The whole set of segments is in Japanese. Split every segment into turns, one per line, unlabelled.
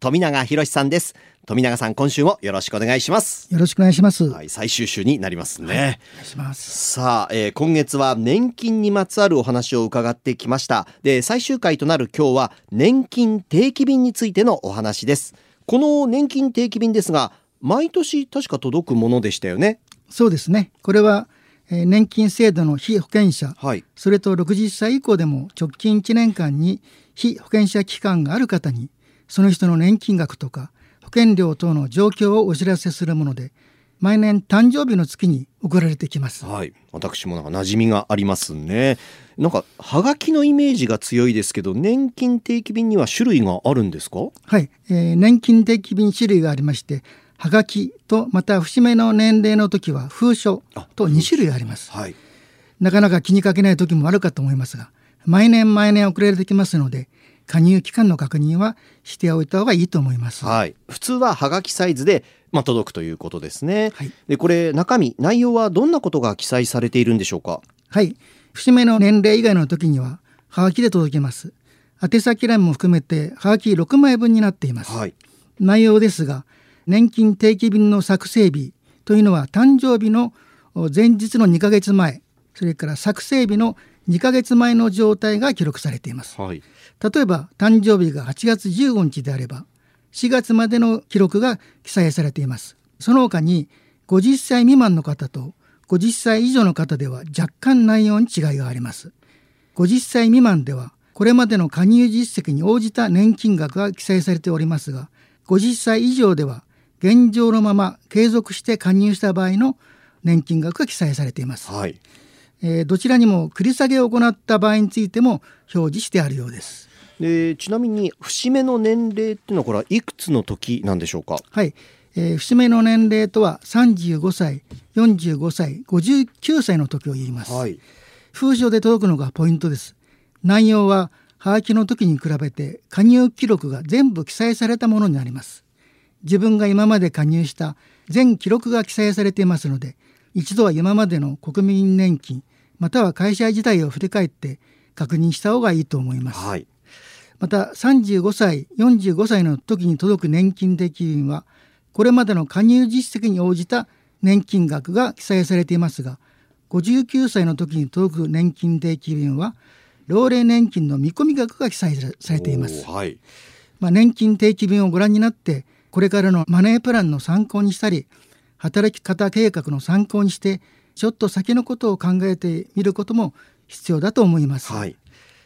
富永博さんです。富永さん、今週もよろしくお願いします。
よろしくお願いします。
はい、最終週になりますね。
お願いします。
さあ、えー今月は年金にまつわるお話を伺ってきました。で、最終回となる今日は年金定期便についてのお話です。この年金定期便ですが、毎年確か届くものでしたよね。
そうですね。これは、えー年金制度の被保険者、
はい。
それと60歳以降でも直近1年間に被保険者期間がある方に、その人の年金額とか保険料等の状況をお知らせするもので、毎年誕生日の月に送られてきます。
はい。私もなんか馴染みがありますね。なんか、はがきのイメージが強いですけど、年金定期便には種類があるんですか？
はい、えー年金定期便種類がありまして、はがきとまた節目の年齢の時は封書と2種類あります。
はい。
なかなか気にかけない時もあるかと思いますが、毎年毎年送られてきますので、加入期間の確認はしておいた方がいいと思います。
はい。普通ははがきサイズで、まあ、届くということですね。
はい
で、これ、中身、内容はどんなことが記載されているんでしょうか？
はい。節目の年齢以外の時には、はがきで届きます。宛先欄も含めて、はがき6枚分になっています。
はい。
内容ですが、年金定期便の作成日というのは誕生日の前日の2ヶ月前、それから作成日の2ヶ月前の状態が記録されています。
はい。
例えば誕生日が8月15日であれば4月までの記録が記載されていますその他に50歳未満の方と50歳以上の方では若干内容に違いがあります50歳未満ではこれまでの加入実績に応じた年金額が記載されておりますが50歳以上では現状のまま継続して加入した場合の年金額が記載されています
はい。
えーどちらにも繰り下げを行った場合についても表示してあるようです。
でちなみに節目の年齢っていうのはこれはいくつの時なんでしょうか？
はい、えー節目の年齢とは35歳45歳59歳の時を言います、
い。
封書で届くのがポイントです。内容ははがきの時に比べて加入記録が全部記載されたものになります。自分が今まで加入した全記録が記載されていますので一度は今までの国民年金または会社自体を振り返って確認した方がいいと思います。
はい。
また35歳45歳の時に届く年金定期便はこれまでの加入実績に応じた年金額が記載されていますが59歳の時に届く年金定期便は老齢年金の見込み額が記載されています。
はい。
まあ、年金定期便をご覧になってこれからのマネープランの参考にしたり働き方計画の参考にしてちょっと先のことを考えてみることも必要だと思います。
はい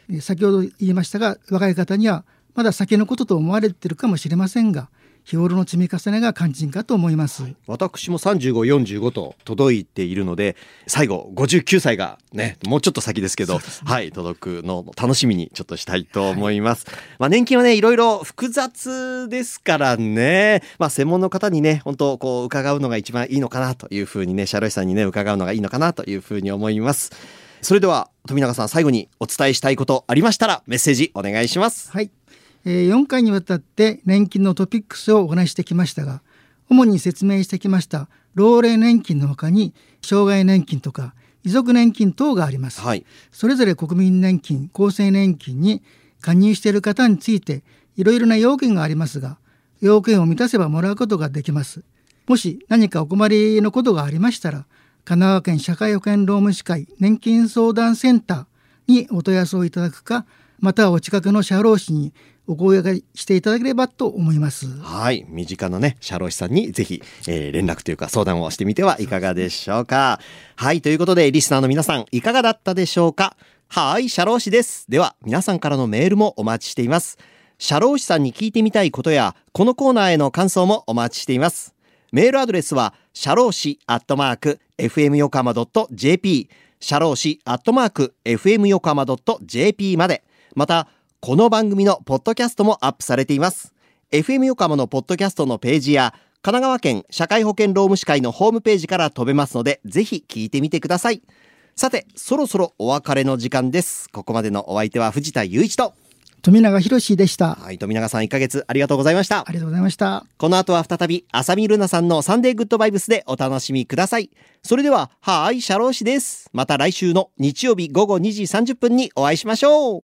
えー先ほど言いましたが若い方にはまだ先のことと思われているかもしれませんが日頃の積み重ねが肝心かと思います。
私も3545と届いているので最後59歳がねもうちょっと先ですけどはい届くのを楽しみにちょっとしたいと思います、まあ年金はねいろいろ複雑ですからね。まあ専門の方にね本当こう伺うのが一番いいのかなというふうにね社労士さんにね伺うのがいいのかなというふうに思います。それでは富永さん最後にお伝えしたいことありましたらメッセージお願いします。
はい、えー4回にわたって年金のトピックスをお話ししてきましたが主に説明してきました老齢年金のほかに障害年金とか遺族年金等があります。
はい
それぞれ国民年金厚生年金に加入している方についていろいろな要件がありますが要件を満たせばもらうことができますもし何かお困りのことがありましたら神奈川県社会保険労務士会年金相談センターにお問い合わせをいただくかまたはお近くの社労士にお声掛けしていただければと思います
はい。身近なね、社労士さんにぜひ、えー連絡というか相談をしてみてはいかがでしょうか。はい。ということで、リスナーの皆さん、いかがだったでしょうか？はい、社労士です。では、皆さんからのメールもお待ちしています。社労士さんに聞いてみたいことや、このコーナーへの感想もお待ちしています。メールアドレスは、社労士アットマーク、fm 横浜 .jp、社労士アットマーク、fm 横浜 .jp まで、また、この番組のポッドキャストもアップされています。FM 横浜のポッドキャストのページや、神奈川県社会保険労務士会のホームページから飛べますので、ぜひ聞いてみてください。さて、そろそろお別れの時間です。ここまでのお相手は藤田雄一と。
富永博でした。
はい、富永さん1ヶ月ありがとうございました
あ。りがとうございました。
この後は再び、浅見ルナさんのサンデーグッドバイブスでお楽しみください。それでは、はーい、シャロー氏です。また来週の日曜日午後2時30分にお会いしましょう。